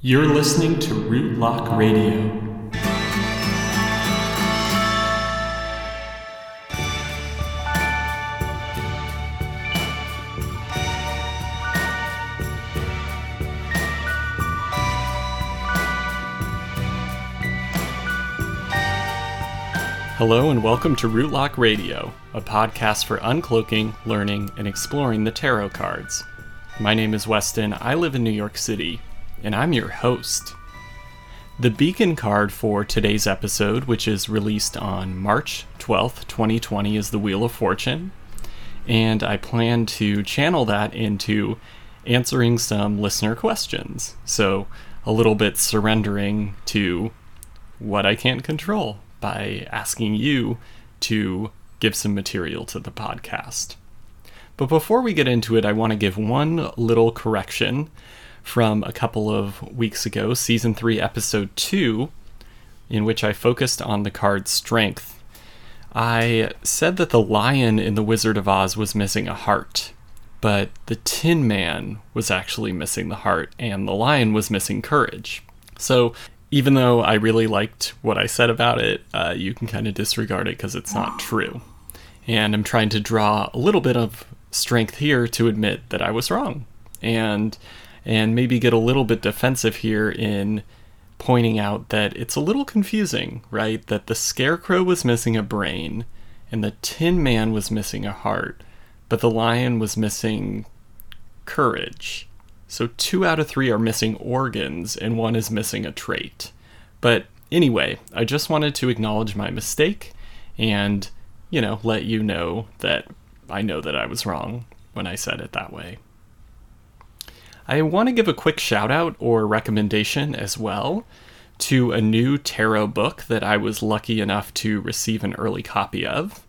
You're listening to Rootlock Radio. Hello and welcome to Rootlock Radio, a podcast for uncloaking, learning, and exploring the tarot cards. My name is Weston, I live in New York City, and I'm your host. The beacon card for today's episode, which is released on March 12th, 2020, is the Wheel of Fortune, and I plan to channel that into answering some listener questions. So, a little bit surrendering to what I can't control by asking you to give some material to the podcast. But before we get into it, I want to give one little correction from a couple of weeks ago, season 3, episode 2, in which I focused on the card Strength. I said that the lion in The Wizard of Oz was missing a heart, but the Tin Man was actually missing the heart, and the lion was missing courage. So even though I really liked what I said about it, uh, you can kind of disregard it because it's not true. And I'm trying to draw a little bit of strength here to admit that I was wrong, and and maybe get a little bit defensive here in pointing out that it's a little confusing, right? That the scarecrow was missing a brain, and the Tin Man was missing a heart, but the lion was missing courage. So two out of three are missing organs, and one is missing a trait. But anyway, I just wanted to acknowledge my mistake and, you know, let you know that I know that I was wrong when I said it that way. I want to give a quick shout out or recommendation as well to a new tarot book that I was lucky enough to receive an early copy of.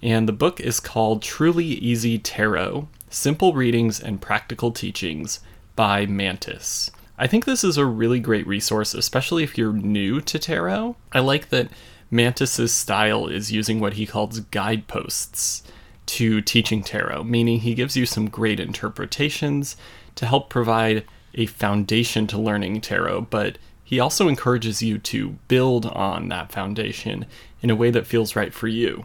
And the book is called Truly Easy Tarot Simple Readings and Practical Teachings by Mantis. I think this is a really great resource, especially if you're new to tarot. I like that Mantis's style is using what he calls guideposts to teaching tarot, meaning he gives you some great interpretations to help provide a foundation to learning tarot, but he also encourages you to build on that foundation in a way that feels right for you.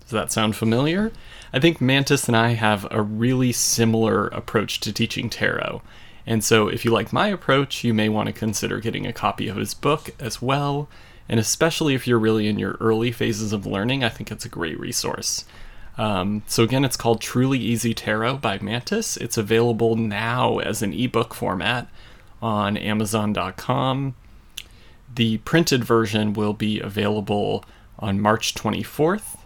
Does that sound familiar? I think Mantis and I have a really similar approach to teaching tarot. And so, if you like my approach, you may want to consider getting a copy of his book as well. And especially if you're really in your early phases of learning, I think it's a great resource. Um, so, again, it's called Truly Easy Tarot by Mantis. It's available now as an ebook format on Amazon.com. The printed version will be available on March 24th,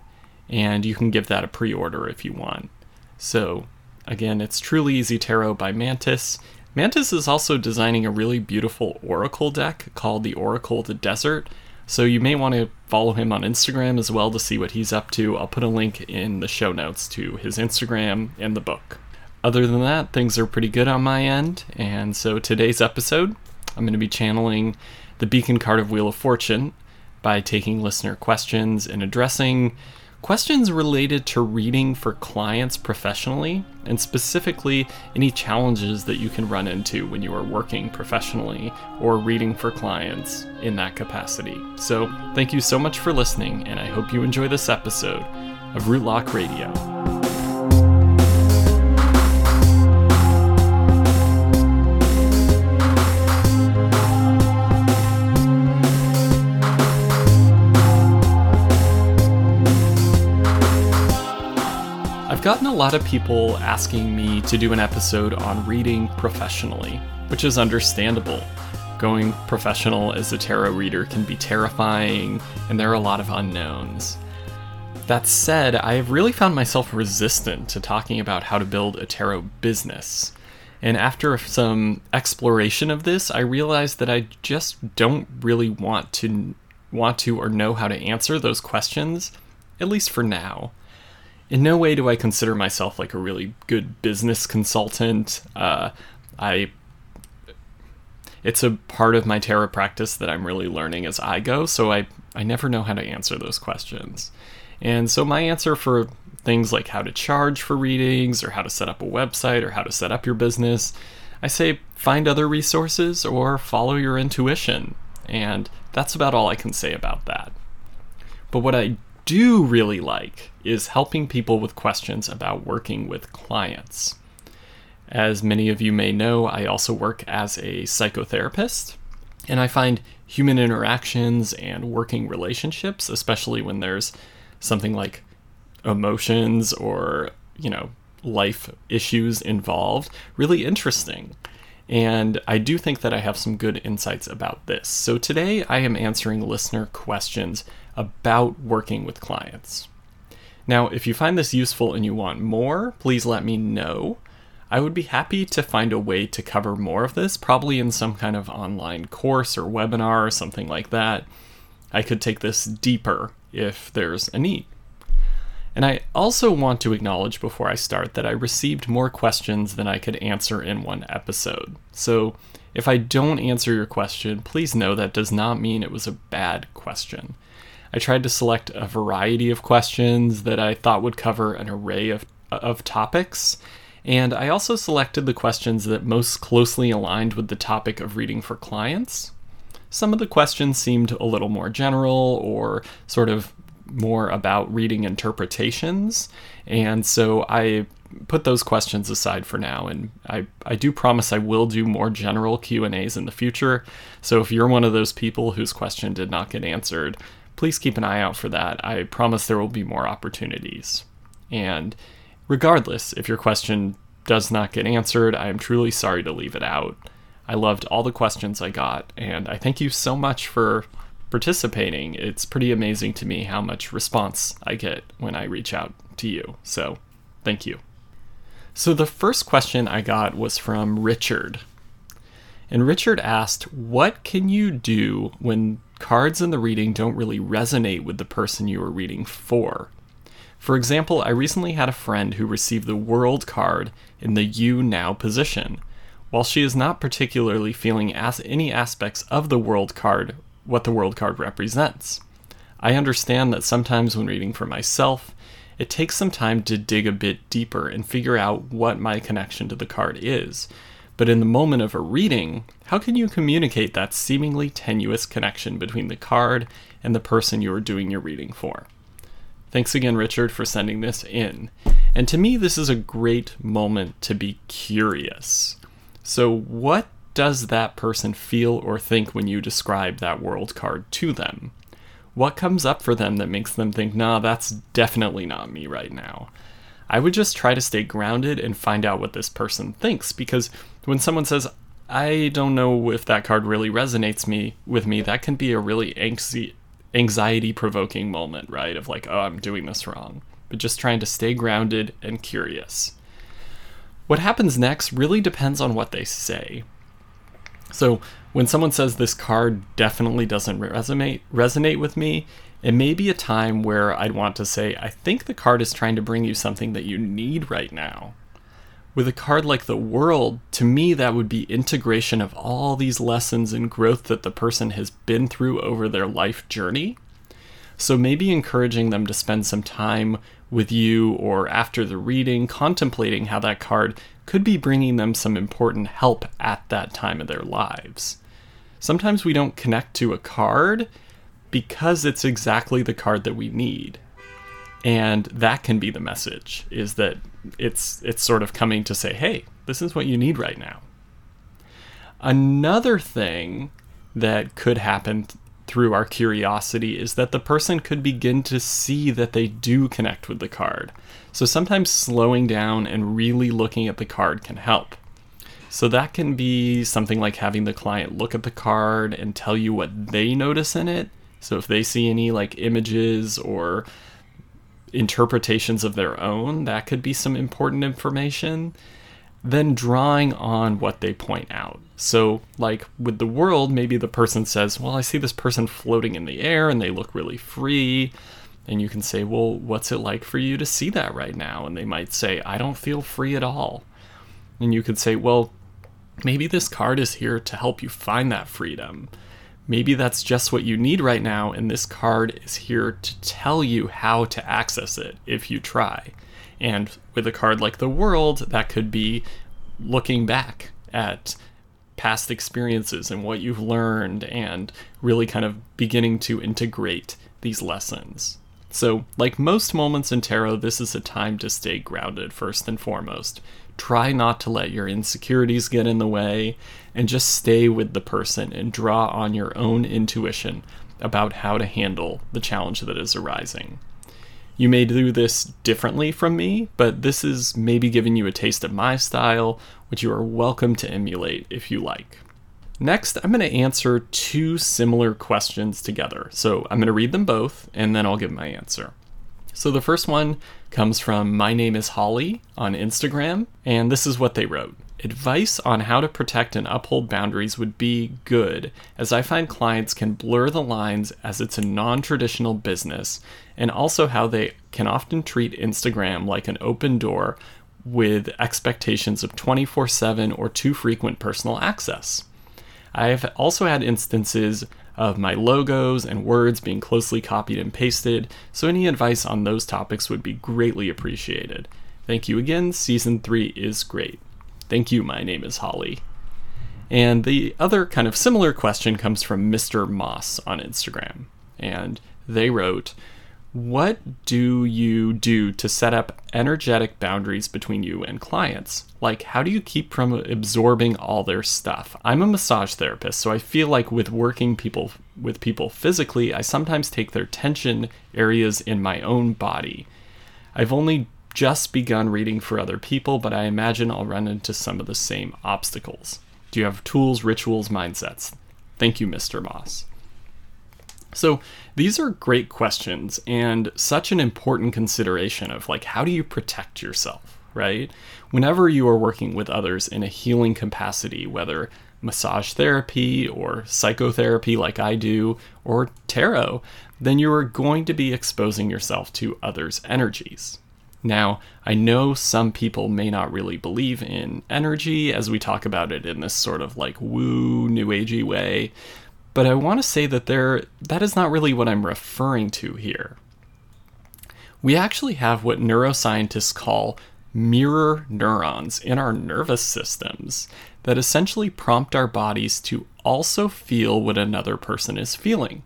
and you can give that a pre order if you want. So, again, it's Truly Easy Tarot by Mantis. Mantis is also designing a really beautiful Oracle deck called the Oracle of the Desert. So you may want to follow him on Instagram as well to see what he's up to. I'll put a link in the show notes to his Instagram and the book. Other than that, things are pretty good on my end. And so today's episode, I'm going to be channeling the Beacon card of Wheel of Fortune by taking listener questions and addressing questions related to reading for clients professionally, and specifically any challenges that you can run into when you are working professionally or reading for clients in that capacity. So, thank you so much for listening, and I hope you enjoy this episode of Rootlock Radio. I've gotten a lot of people asking me to do an episode on reading professionally, which is understandable. Going professional as a tarot reader can be terrifying, and there are a lot of unknowns. That said, I have really found myself resistant to talking about how to build a tarot business. And after some exploration of this, I realized that I just don't really want to want to or know how to answer those questions, at least for now in no way do I consider myself like a really good business consultant. Uh, I it's a part of my tarot practice that I'm really learning as I go, so I I never know how to answer those questions. And so my answer for things like how to charge for readings or how to set up a website or how to set up your business, I say find other resources or follow your intuition. And that's about all I can say about that. But what I do really like is helping people with questions about working with clients. As many of you may know, I also work as a psychotherapist, and I find human interactions and working relationships, especially when there's something like emotions or, you know, life issues involved, really interesting. And I do think that I have some good insights about this. So today I am answering listener questions about working with clients. Now, if you find this useful and you want more, please let me know. I would be happy to find a way to cover more of this, probably in some kind of online course or webinar or something like that. I could take this deeper if there's a need. And I also want to acknowledge before I start that I received more questions than I could answer in one episode. So if I don't answer your question, please know that does not mean it was a bad question. I tried to select a variety of questions that I thought would cover an array of, of topics, and I also selected the questions that most closely aligned with the topic of reading for clients. Some of the questions seemed a little more general or sort of more about reading interpretations, and so I put those questions aside for now and I, I do promise I will do more general Q&As in the future. So if you're one of those people whose question did not get answered, please keep an eye out for that. I promise there will be more opportunities. And Regardless, if your question does not get answered, I am truly sorry to leave it out. I loved all the questions I got, and I thank you so much for participating. It's pretty amazing to me how much response I get when I reach out to you. So, thank you. So, the first question I got was from Richard. And Richard asked, What can you do when cards in the reading don't really resonate with the person you are reading for? For example, I recently had a friend who received the World card in the You Now position. While she is not particularly feeling as any aspects of the World card, what the World card represents. I understand that sometimes when reading for myself, it takes some time to dig a bit deeper and figure out what my connection to the card is. But in the moment of a reading, how can you communicate that seemingly tenuous connection between the card and the person you are doing your reading for? Thanks again, Richard, for sending this in. And to me, this is a great moment to be curious. So, what does that person feel or think when you describe that world card to them? What comes up for them that makes them think, nah, that's definitely not me right now? I would just try to stay grounded and find out what this person thinks because when someone says, I don't know if that card really resonates me with me, that can be a really angsty anxiety provoking moment, right? Of like, oh, I'm doing this wrong. But just trying to stay grounded and curious. What happens next really depends on what they say. So, when someone says this card definitely doesn't resonate resonate with me, it may be a time where I'd want to say, I think the card is trying to bring you something that you need right now with a card like the world, to me, that would be integration of all these lessons and growth that the person has been through over their life journey. So maybe encouraging them to spend some time with you or after the reading, contemplating how that card could be bringing them some important help at that time of their lives. Sometimes we don't connect to a card because it's exactly the card that we need and that can be the message is that it's it's sort of coming to say hey this is what you need right now. Another thing that could happen through our curiosity is that the person could begin to see that they do connect with the card. So sometimes slowing down and really looking at the card can help. So that can be something like having the client look at the card and tell you what they notice in it. So if they see any like images or interpretations of their own, that could be some important information. Then drawing on what they point out. So, like with the world, maybe the person says, Well, I see this person floating in the air and they look really free. And you can say, Well, what's it like for you to see that right now? And they might say, I don't feel free at all. And you could say, Well, maybe this card is here to help you find that freedom. Maybe that's just what you need right now, and this card is here to tell you how to access it if you try. And with a card like the World, that could be looking back at past experiences and what you've learned and really kind of beginning to integrate these lessons. So, like most moments in tarot, this is a time to stay grounded first and foremost. Try not to let your insecurities get in the way and just stay with the person and draw on your own intuition about how to handle the challenge that is arising. You may do this differently from me, but this is maybe giving you a taste of my style, which you are welcome to emulate if you like. Next, I'm going to answer two similar questions together. So I'm going to read them both and then I'll give my answer. So the first one comes from My Name is Holly on Instagram, and this is what they wrote. Advice on how to protect and uphold boundaries would be good, as I find clients can blur the lines as it's a non traditional business, and also how they can often treat Instagram like an open door with expectations of 24 7 or too frequent personal access. I've also had instances of my logos and words being closely copied and pasted, so any advice on those topics would be greatly appreciated. Thank you again, season 3 is great. Thank you, my name is Holly. And the other kind of similar question comes from Mr. Moss on Instagram. And they wrote, What do you do to set up energetic boundaries between you and clients? Like, how do you keep from absorbing all their stuff? I'm a massage therapist, so I feel like with working people with people physically, I sometimes take their tension areas in my own body. I've only just begun reading for other people, but I imagine I'll run into some of the same obstacles. Do you have tools, rituals, mindsets? Thank you, Mr. Moss. So, these are great questions and such an important consideration of like, how do you protect yourself, right? Whenever you are working with others in a healing capacity, whether massage therapy or psychotherapy like I do, or tarot, then you are going to be exposing yourself to others' energies. Now, I know some people may not really believe in energy as we talk about it in this sort of like woo, new agey way, but I want to say that there that is not really what I'm referring to here. We actually have what neuroscientists call mirror neurons in our nervous systems that essentially prompt our bodies to also feel what another person is feeling.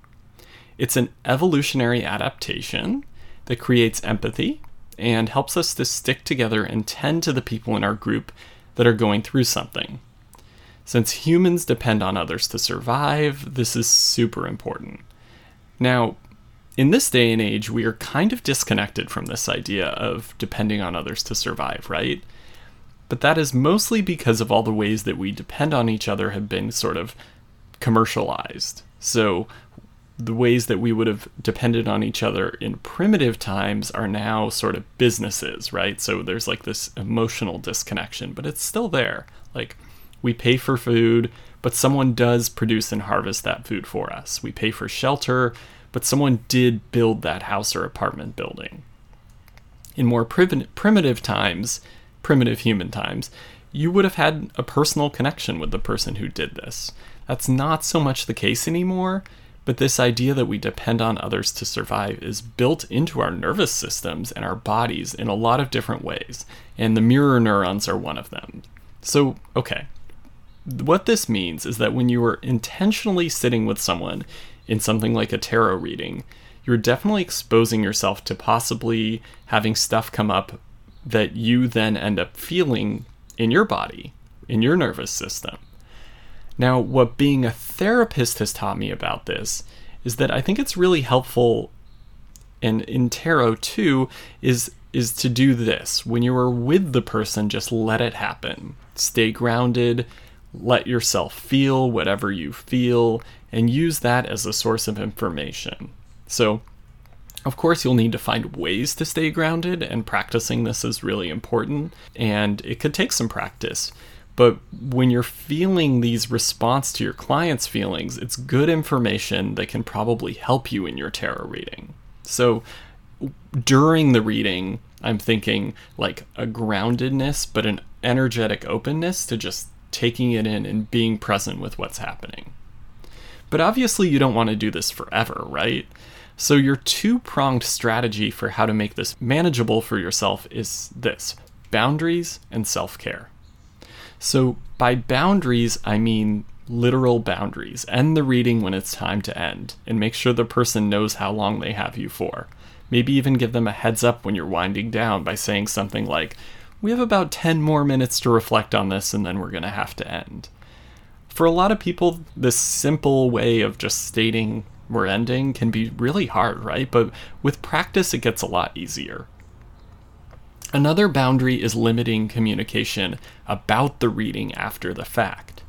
It's an evolutionary adaptation that creates empathy and helps us to stick together and tend to the people in our group that are going through something. Since humans depend on others to survive, this is super important. Now, in this day and age, we are kind of disconnected from this idea of depending on others to survive, right? But that is mostly because of all the ways that we depend on each other have been sort of commercialized. So the ways that we would have depended on each other in primitive times are now sort of businesses, right? So there's like this emotional disconnection, but it's still there. Like we pay for food, but someone does produce and harvest that food for us. We pay for shelter, but someone did build that house or apartment building. In more prim- primitive times, primitive human times, you would have had a personal connection with the person who did this. That's not so much the case anymore but this idea that we depend on others to survive is built into our nervous systems and our bodies in a lot of different ways, and the mirror neurons are one of them. So, okay. What this means is that when you are intentionally sitting with someone in something like a tarot reading, you're definitely exposing yourself to possibly having stuff come up that you then end up feeling in your body, in your nervous system. Now, what being a therapist has taught me about this is that I think it's really helpful and in tarot too is is to do this. When you are with the person, just let it happen. Stay grounded, let yourself feel whatever you feel and use that as a source of information. So, of course, you'll need to find ways to stay grounded, and practicing this is really important, and it could take some practice. But when you're feeling these response to your client's feelings, it's good information that can probably help you in your tarot reading. So during the reading, I'm thinking like a groundedness, but an energetic openness to just taking it in and being present with what's happening. But obviously, you don't want to do this forever, right? So, your two pronged strategy for how to make this manageable for yourself is this boundaries and self care. So, by boundaries, I mean literal boundaries. End the reading when it's time to end, and make sure the person knows how long they have you for. Maybe even give them a heads up when you're winding down by saying something like, We have about 10 more minutes to reflect on this, and then we're going to have to end. For a lot of people, this simple way of just stating we're ending can be really hard, right? But with practice, it gets a lot easier. Another boundary is limiting communication about the reading after the fact.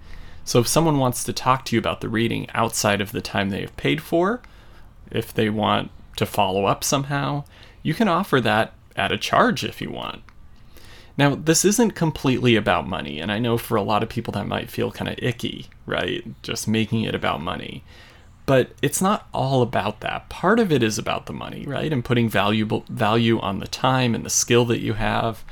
So if someone wants to talk to you about the reading outside of the time they have paid for, if they want to follow up somehow, you can offer that at a charge if you want. Now, this isn't completely about money, and I know for a lot of people that might feel kind of icky, right? Just making it about money. But it's not all about that. Part of it is about the money, right? And putting valuable value on the time and the skill that you have.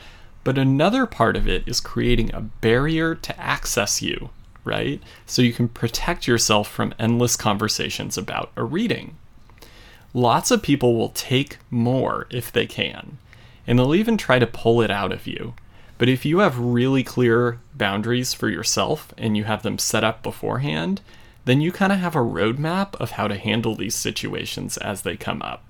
But another part of it is creating a barrier to access you right? So you can protect yourself from endless conversations about a reading. Lots of people will take more if they can, and they'll even try to pull it out of you. But if you have really clear boundaries for yourself and you have them set up beforehand, then you kind of have a roadmap of how to handle these situations as they come up.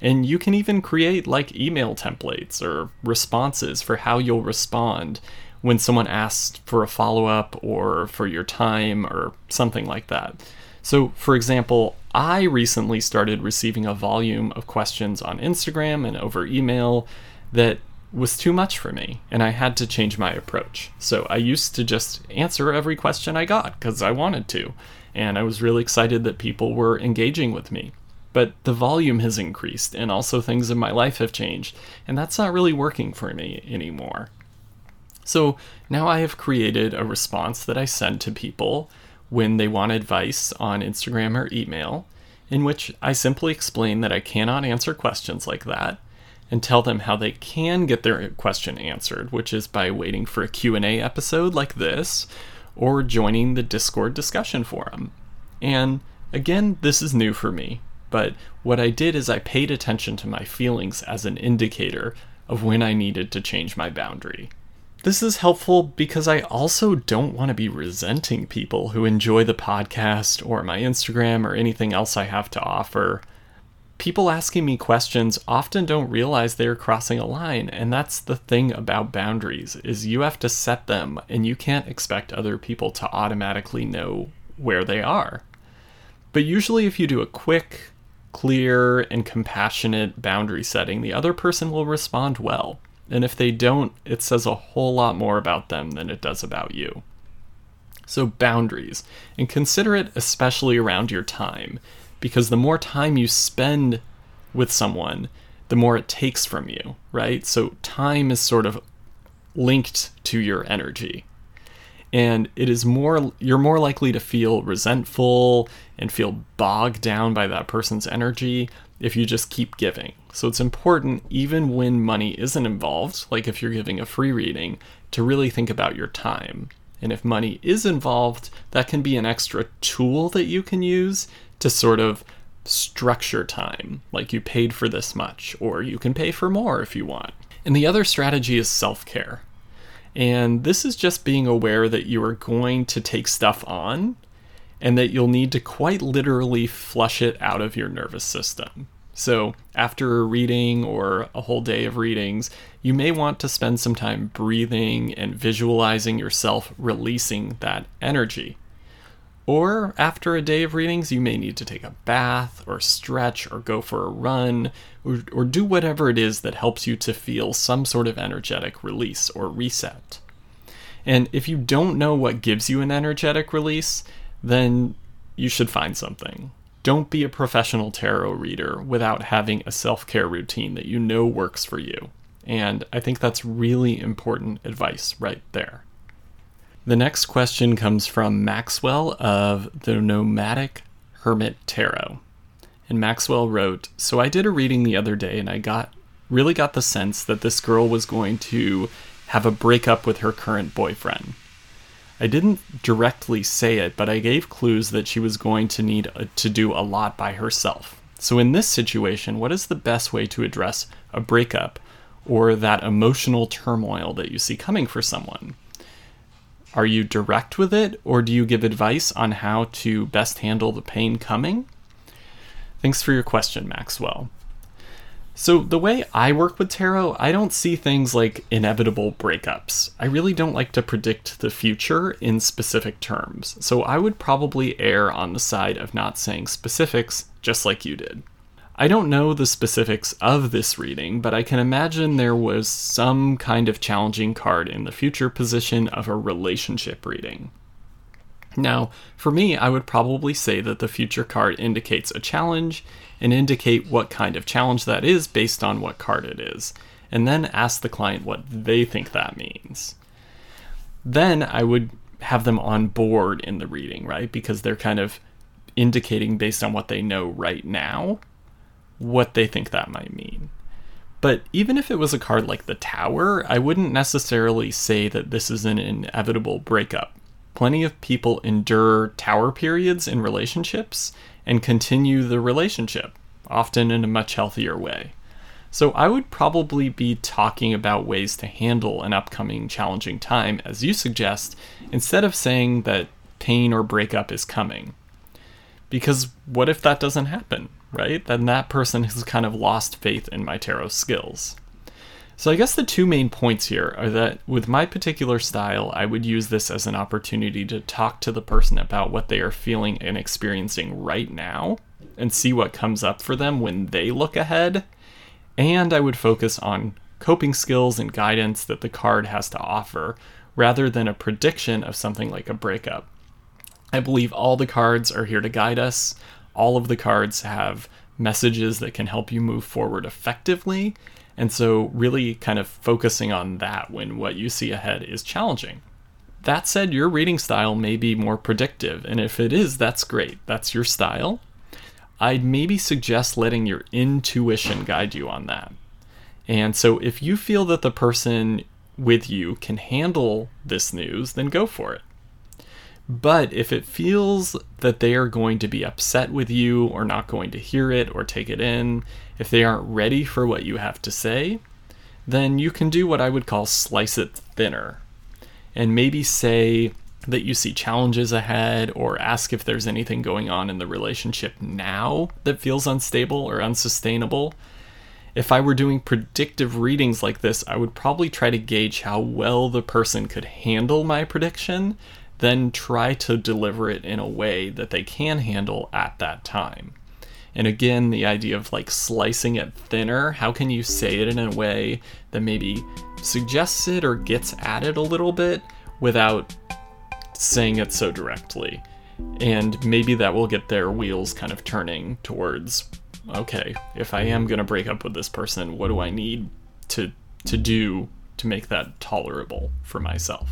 And you can even create like email templates or responses for how you'll respond when someone asks for a follow up or for your time or something like that. So, for example, I recently started receiving a volume of questions on Instagram and over email that was too much for me, and I had to change my approach. So, I used to just answer every question I got because I wanted to, and I was really excited that people were engaging with me. But the volume has increased, and also things in my life have changed, and that's not really working for me anymore. So now I have created a response that I send to people when they want advice on Instagram or email, in which I simply explain that I cannot answer questions like that and tell them how they can get their question answered, which is by waiting for a Q&A episode like this or joining the Discord discussion forum. And again, this is new for me, but what I did is I paid attention to my feelings as an indicator of when I needed to change my boundary. This is helpful because I also don't want to be resenting people who enjoy the podcast or my Instagram or anything else I have to offer. People asking me questions often don't realize they're crossing a line, and that's the thing about boundaries is you have to set them and you can't expect other people to automatically know where they are. But usually if you do a quick, clear, and compassionate boundary setting, the other person will respond well. And if they don't, it says a whole lot more about them than it does about you. So, boundaries, and consider it especially around your time, because the more time you spend with someone, the more it takes from you, right? So, time is sort of linked to your energy. And it is more, you're more likely to feel resentful and feel bogged down by that person's energy if you just keep giving. So it's important, even when money isn't involved, like if you're giving a free reading, to really think about your time. And if money is involved, that can be an extra tool that you can use to sort of structure time. Like you paid for this much, or you can pay for more if you want. And the other strategy is self care. And this is just being aware that you are going to take stuff on and that you'll need to quite literally flush it out of your nervous system. So, after a reading or a whole day of readings, you may want to spend some time breathing and visualizing yourself releasing that energy. Or after a day of readings, you may need to take a bath or stretch or go for a run or, or do whatever it is that helps you to feel some sort of energetic release or reset. And if you don't know what gives you an energetic release, then you should find something. Don't be a professional tarot reader without having a self care routine that you know works for you. And I think that's really important advice right there. The next question comes from Maxwell of the Nomadic Hermit Tarot. And Maxwell wrote So I did a reading the other day and I got really got the sense that this girl was going to have a breakup with her current boyfriend. I didn't directly say it, but I gave clues that she was going to need a, to do a lot by herself. So, in this situation, what is the best way to address a breakup or that emotional turmoil that you see coming for someone? Are you direct with it, or do you give advice on how to best handle the pain coming? Thanks for your question, Maxwell. So, the way I work with tarot, I don't see things like inevitable breakups. I really don't like to predict the future in specific terms, so I would probably err on the side of not saying specifics, just like you did. I don't know the specifics of this reading, but I can imagine there was some kind of challenging card in the future position of a relationship reading. Now, for me, I would probably say that the future card indicates a challenge and indicate what kind of challenge that is based on what card it is, and then ask the client what they think that means. Then I would have them on board in the reading, right? Because they're kind of indicating based on what they know right now what they think that might mean. But even if it was a card like the Tower, I wouldn't necessarily say that this is an inevitable breakup plenty of people endure tower periods in relationships and continue the relationship, often in a much healthier way. So I would probably be talking about ways to handle an upcoming challenging time, as you suggest, instead of saying that pain or breakup is coming. Because what if that doesn't happen, right? Then that person has kind of lost faith in my tarot skills. So I guess the two main points here are that with my particular style, I would use this as an opportunity to talk to the person about what they are feeling and experiencing right now and see what comes up for them when they look ahead. And I would focus on coping skills and guidance that the card has to offer rather than a prediction of something like a breakup. I believe all the cards are here to guide us. All of the cards have messages that can help you move forward effectively and so, really kind of focusing on that when what you see ahead is challenging. That said, your reading style may be more predictive, and if it is, that's great. That's your style. I'd maybe suggest letting your intuition guide you on that. And so, if you feel that the person with you can handle this news, then go for it. But if it feels that they are going to be upset with you or not going to hear it or take it in, if they aren't ready for what you have to say, then you can do what I would call slice it thinner. And maybe say that you see challenges ahead or ask if there's anything going on in the relationship now that feels unstable or unsustainable. If I were doing predictive readings like this, I would probably try to gauge how well the person could handle my prediction then try to deliver it in a way that they can handle at that time. And again, the idea of like slicing it thinner, how can you say it in a way that maybe suggests it or gets at it a little bit without saying it so directly? And maybe that will get their wheels kind of turning towards okay, if I am going to break up with this person, what do I need to to do to make that tolerable for myself?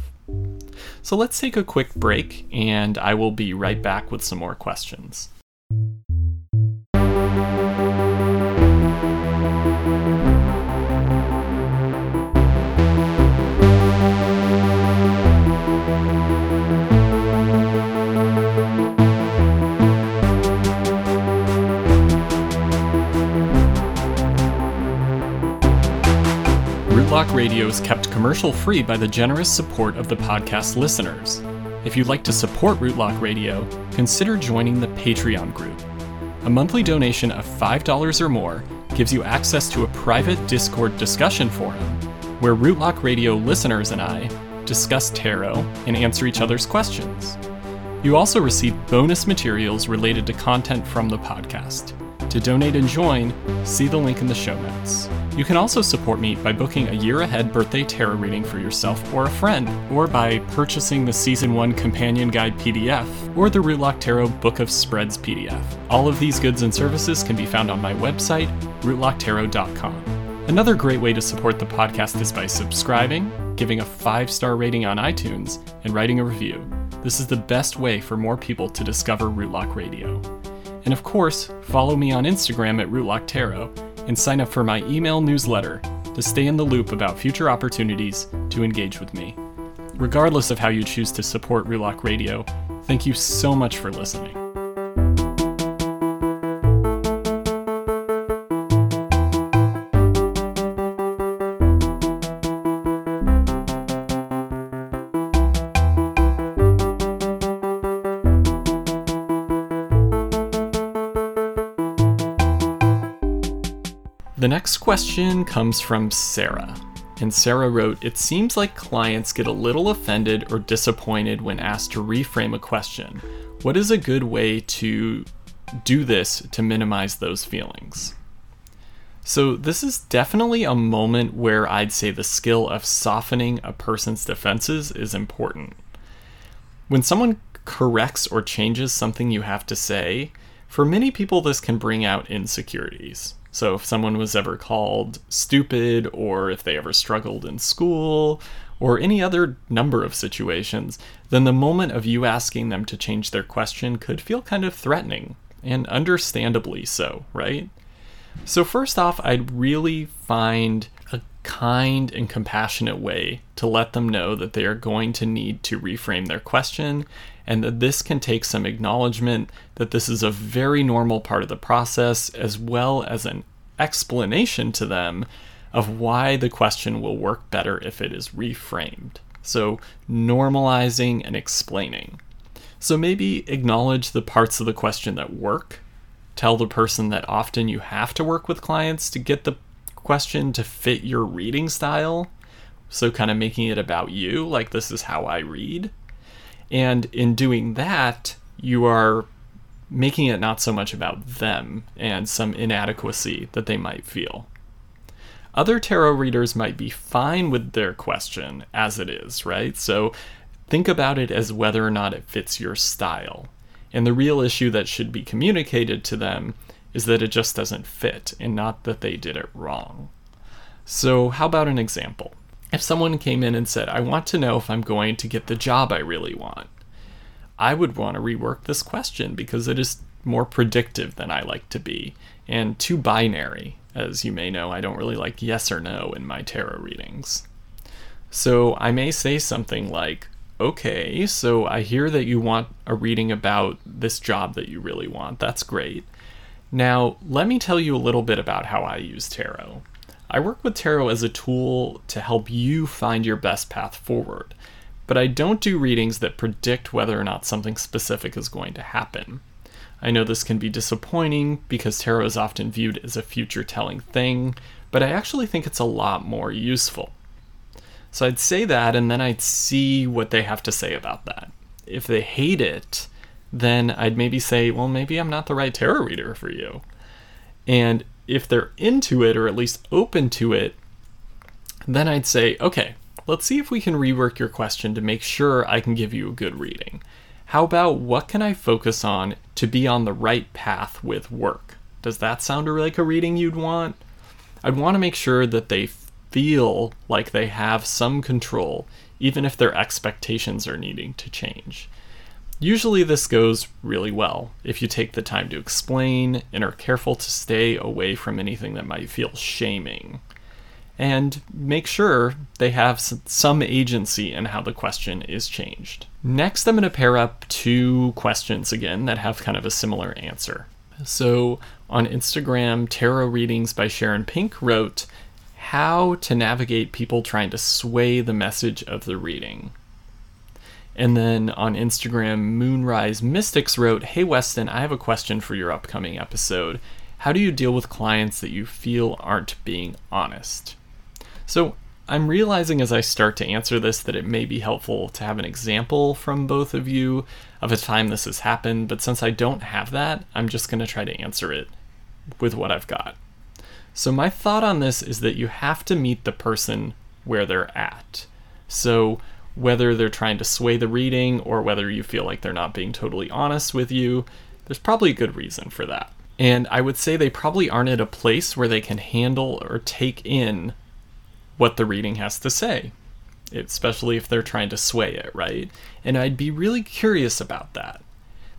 So let's take a quick break, and I will be right back with some more questions. Radio is kept commercial free by the generous support of the podcast listeners. If you'd like to support Rootlock Radio, consider joining the Patreon group. A monthly donation of $5 or more gives you access to a private Discord discussion forum where Rootlock Radio listeners and I discuss tarot and answer each other's questions. You also receive bonus materials related to content from the podcast. To donate and join, see the link in the show notes. You can also support me by booking a year ahead birthday tarot reading for yourself or a friend, or by purchasing the Season 1 Companion Guide PDF or the Rootlock Tarot Book of Spreads PDF. All of these goods and services can be found on my website, rootlocktarot.com. Another great way to support the podcast is by subscribing, giving a five star rating on iTunes, and writing a review. This is the best way for more people to discover Rootlock Radio. And of course, follow me on Instagram at Rootlock Tarot and sign up for my email newsletter to stay in the loop about future opportunities to engage with me. Regardless of how you choose to support Rootlock Radio, thank you so much for listening. The next question comes from Sarah. And Sarah wrote, It seems like clients get a little offended or disappointed when asked to reframe a question. What is a good way to do this to minimize those feelings? So, this is definitely a moment where I'd say the skill of softening a person's defenses is important. When someone corrects or changes something you have to say, for many people, this can bring out insecurities. So, if someone was ever called stupid, or if they ever struggled in school, or any other number of situations, then the moment of you asking them to change their question could feel kind of threatening, and understandably so, right? So, first off, I'd really find a kind and compassionate way to let them know that they are going to need to reframe their question and that this can take some acknowledgement that this is a very normal part of the process, as well as an explanation to them of why the question will work better if it is reframed. So, normalizing and explaining. So, maybe acknowledge the parts of the question that work. Tell the person that often you have to work with clients to get the question to fit your reading style. So, kind of making it about you, like this is how I read. And in doing that, you are making it not so much about them and some inadequacy that they might feel. Other tarot readers might be fine with their question as it is, right? So think about it as whether or not it fits your style. And the real issue that should be communicated to them is that it just doesn't fit and not that they did it wrong. So, how about an example? If someone came in and said, I want to know if I'm going to get the job I really want, I would want to rework this question because it is more predictive than I like to be and too binary. As you may know, I don't really like yes or no in my tarot readings. So I may say something like, Okay, so I hear that you want a reading about this job that you really want. That's great. Now, let me tell you a little bit about how I use tarot. I work with tarot as a tool to help you find your best path forward, but I don't do readings that predict whether or not something specific is going to happen. I know this can be disappointing because tarot is often viewed as a future telling thing, but I actually think it's a lot more useful. So I'd say that and then I'd see what they have to say about that. If they hate it, then I'd maybe say, well, maybe I'm not the right tarot reader for you. And if they're into it or at least open to it, then I'd say, okay, let's see if we can rework your question to make sure I can give you a good reading. How about what can I focus on to be on the right path with work? Does that sound like a reading you'd want? I'd want to make sure that they feel like they have some control, even if their expectations are needing to change. Usually, this goes really well if you take the time to explain and are careful to stay away from anything that might feel shaming. And make sure they have some agency in how the question is changed. Next, I'm going to pair up two questions again that have kind of a similar answer. So, on Instagram, Tarot Readings by Sharon Pink wrote, How to navigate people trying to sway the message of the reading. And then on Instagram, Moonrise Mystics wrote, Hey Weston, I have a question for your upcoming episode. How do you deal with clients that you feel aren't being honest? So I'm realizing as I start to answer this that it may be helpful to have an example from both of you of a time this has happened, but since I don't have that, I'm just going to try to answer it with what I've got. So, my thought on this is that you have to meet the person where they're at. So, whether they're trying to sway the reading or whether you feel like they're not being totally honest with you, there's probably a good reason for that. And I would say they probably aren't at a place where they can handle or take in what the reading has to say, especially if they're trying to sway it, right? And I'd be really curious about that.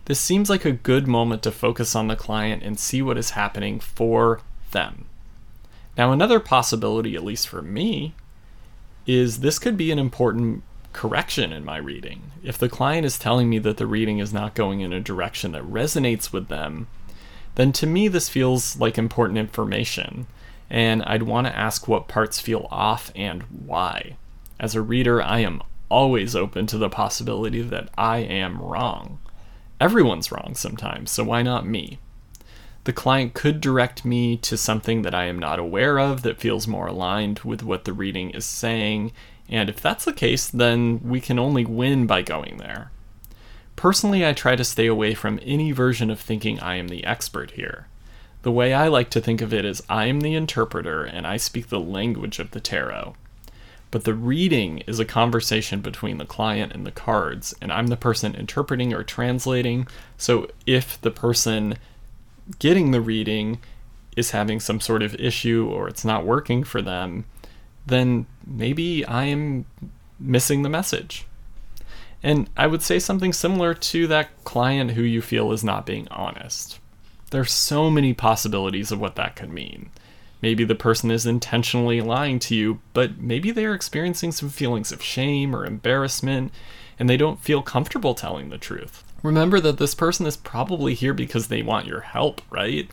This seems like a good moment to focus on the client and see what is happening for them. Now, another possibility, at least for me, is this could be an important correction in my reading. If the client is telling me that the reading is not going in a direction that resonates with them, then to me this feels like important information, and I'd want to ask what parts feel off and why. As a reader, I am always open to the possibility that I am wrong. Everyone's wrong sometimes, so why not me? The client could direct me to something that I am not aware of that feels more aligned with what the reading is saying, and if that's the case, then we can only win by going there. Personally, I try to stay away from any version of thinking I am the expert here. The way I like to think of it is I am the interpreter and I speak the language of the tarot. But the reading is a conversation between the client and the cards, and I'm the person interpreting or translating. So if the person getting the reading is having some sort of issue or it's not working for them, then maybe I am missing the message. And I would say something similar to that client who you feel is not being honest. There's so many possibilities of what that could mean. Maybe the person is intentionally lying to you, but maybe they are experiencing some feelings of shame or embarrassment and they don't feel comfortable telling the truth. Remember that this person is probably here because they want your help, right?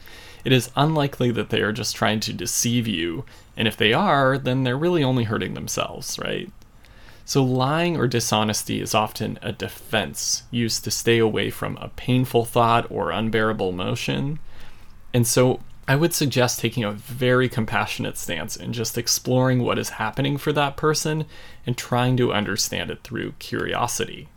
It is unlikely that they are just trying to deceive you, and if they are, then they're really only hurting themselves, right? So, lying or dishonesty is often a defense used to stay away from a painful thought or unbearable emotion. And so, I would suggest taking a very compassionate stance and just exploring what is happening for that person and trying to understand it through curiosity.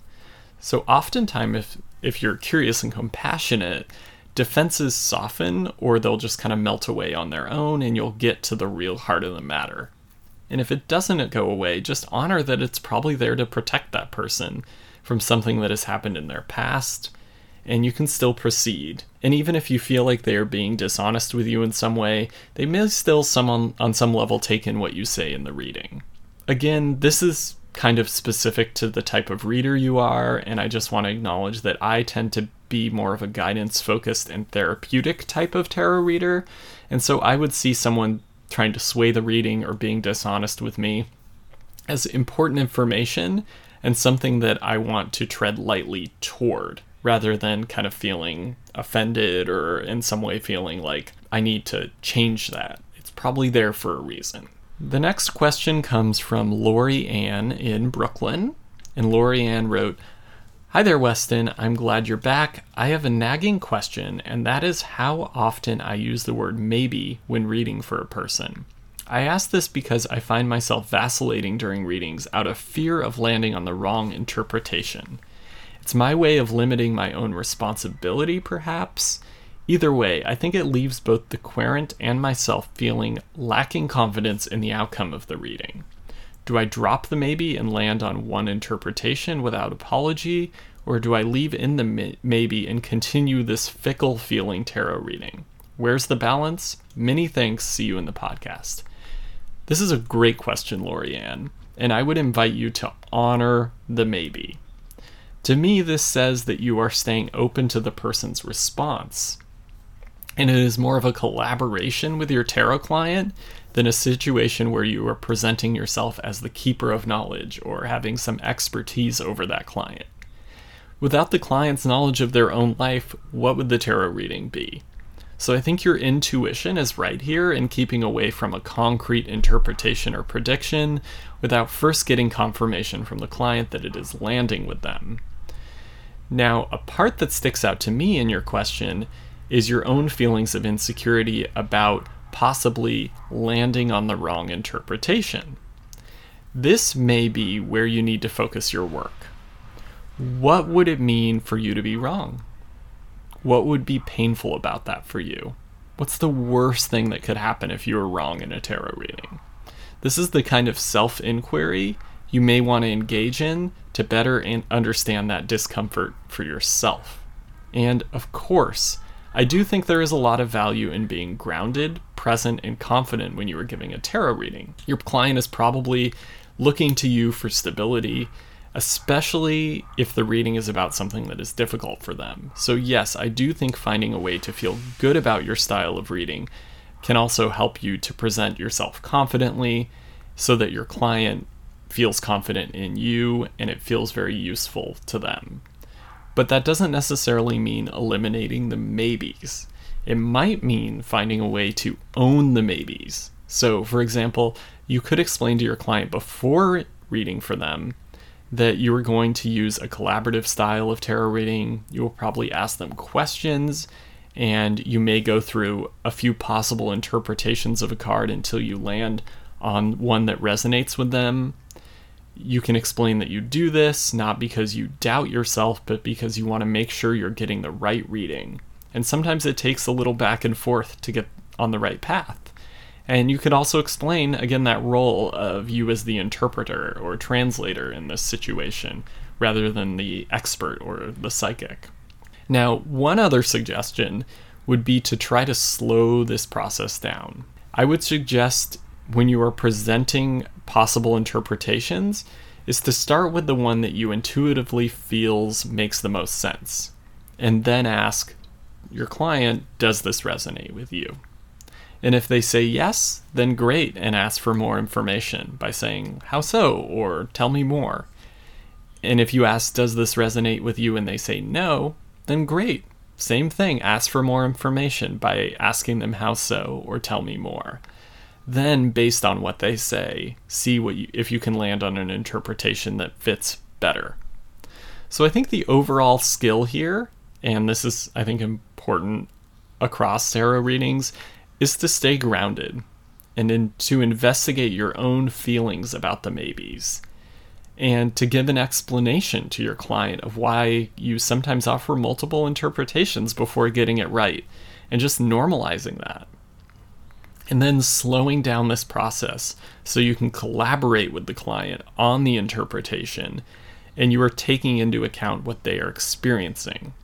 So oftentimes if if you're curious and compassionate, defenses soften or they'll just kind of melt away on their own and you'll get to the real heart of the matter. And if it doesn't go away, just honor that it's probably there to protect that person from something that has happened in their past and you can still proceed. And even if you feel like they are being dishonest with you in some way, they may still some on, on some level take in what you say in the reading. Again, this is kind of specific to the type of reader you are, and I just want to acknowledge that I tend to be more of a guidance focused and therapeutic type of tarot reader. And so I would see someone trying to sway the reading or being dishonest with me as important information and something that I want to tread lightly toward rather than kind of feeling offended or in some way feeling like I need to change that. It's probably there for a reason. The next question comes from Lori Ann in Brooklyn. And Lori Ann wrote, Hi there, Weston. I'm glad you're back. I have a nagging question, and that is how often I use the word maybe when reading for a person. I ask this because I find myself vacillating during readings out of fear of landing on the wrong interpretation. It's my way of limiting my own responsibility, perhaps. Either way, I think it leaves both the querent and myself feeling lacking confidence in the outcome of the reading. Do I drop the maybe and land on one interpretation without apology, or do I leave in the maybe and continue this fickle feeling tarot reading? Where's the balance? Many thanks. See you in the podcast. This is a great question, Lori Ann, and I would invite you to honor the maybe. To me, this says that you are staying open to the person's response. And it is more of a collaboration with your tarot client than a situation where you are presenting yourself as the keeper of knowledge or having some expertise over that client. Without the client's knowledge of their own life, what would the tarot reading be? So I think your intuition is right here in keeping away from a concrete interpretation or prediction without first getting confirmation from the client that it is landing with them. Now, a part that sticks out to me in your question is your own feelings of insecurity about possibly landing on the wrong interpretation. This may be where you need to focus your work. What would it mean for you to be wrong? What would be painful about that for you? What's the worst thing that could happen if you were wrong in a tarot reading? This is the kind of self inquiry you may want to engage in to better understand that discomfort for yourself. And of course, I do think there is a lot of value in being grounded, present, and confident when you are giving a tarot reading. Your client is probably looking to you for stability, especially if the reading is about something that is difficult for them. So, yes, I do think finding a way to feel good about your style of reading can also help you to present yourself confidently so that your client feels confident in you and it feels very useful to them. But that doesn't necessarily mean eliminating the maybes. It might mean finding a way to own the maybes. So, for example, you could explain to your client before reading for them that you are going to use a collaborative style of tarot reading. You will probably ask them questions and you may go through a few possible interpretations of a card until you land on one that resonates with them. You can explain that you do this not because you doubt yourself, but because you want to make sure you're getting the right reading. And sometimes it takes a little back and forth to get on the right path. And you could also explain, again, that role of you as the interpreter or translator in this situation, rather than the expert or the psychic. Now, one other suggestion would be to try to slow this process down. I would suggest when you are presenting possible interpretations is to start with the one that you intuitively feels makes the most sense. And then ask your client does this resonate with you? And if they say yes then great and ask for more information by saying how so? or tell me more. And if you ask does this resonate with you? and they say no then great. Same thing ask for more information by asking them how so or tell me more then based on what they say see what you, if you can land on an interpretation that fits better. So i think the overall skill here and this is i think important across tarot readings is to stay grounded and in, to investigate your own feelings about the maybes and to give an explanation to your client of why you sometimes offer multiple interpretations before getting it right and just normalizing that and then slowing down this process so you can collaborate with the client on the interpretation and you are taking into account what they are experiencing.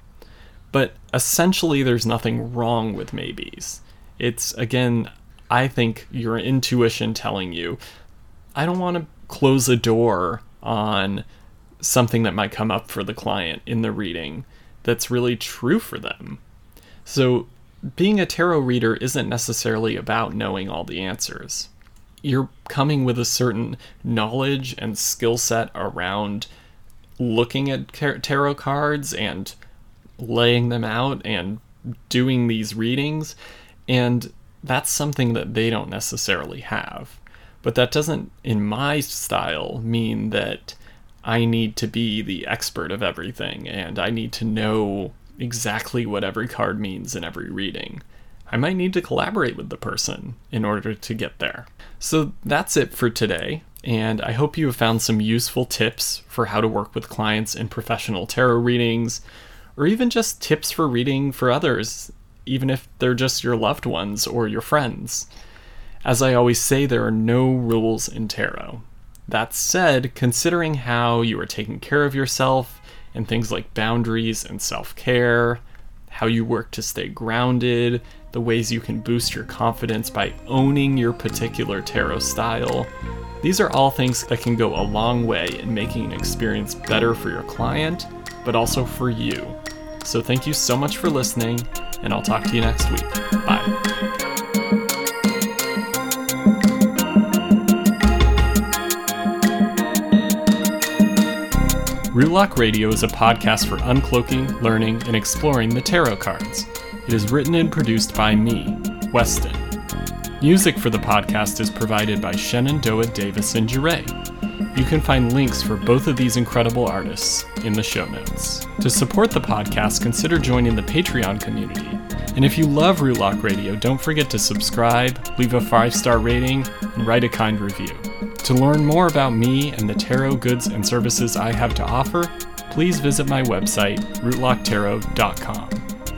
But essentially, there's nothing wrong with maybes. It's, again, I think your intuition telling you, I don't want to close a door on something that might come up for the client in the reading that's really true for them. So being a tarot reader isn't necessarily about knowing all the answers. You're coming with a certain knowledge and skill set around looking at tarot cards and laying them out and doing these readings. And that's something that they don't necessarily have. But that doesn't, in my style, mean that I need to be the expert of everything and I need to know exactly what every card means in every reading. I might need to collaborate with the person in order to get there. So that's it for today, and I hope you have found some useful tips for how to work with clients in professional tarot readings, or even just tips for reading for others, even if they're just your loved ones or your friends. As I always say, there are no rules in tarot. That said, considering how you are taking care of yourself and things like boundaries and self care, how you work to stay grounded, the ways you can boost your confidence by owning your particular tarot style. These are all things that can go a long way in making an experience better for your client, but also for you. So, thank you so much for listening, and I'll talk to you next week. Bye. Rootlock Radio is a podcast for uncloaking, learning, and exploring the tarot cards. It is written and produced by me, Weston. Music for the podcast is provided by Shenandoah Davis and Jure. You can find links for both of these incredible artists in the show notes. To support the podcast, consider joining the Patreon community. And if you love Rootlock Radio, don't forget to subscribe, leave a five star rating, and write a kind review. To learn more about me and the tarot goods and services I have to offer, please visit my website, rootlocktarot.com.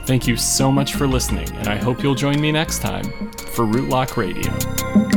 Thank you so much for listening, and I hope you'll join me next time for Rootlock Radio.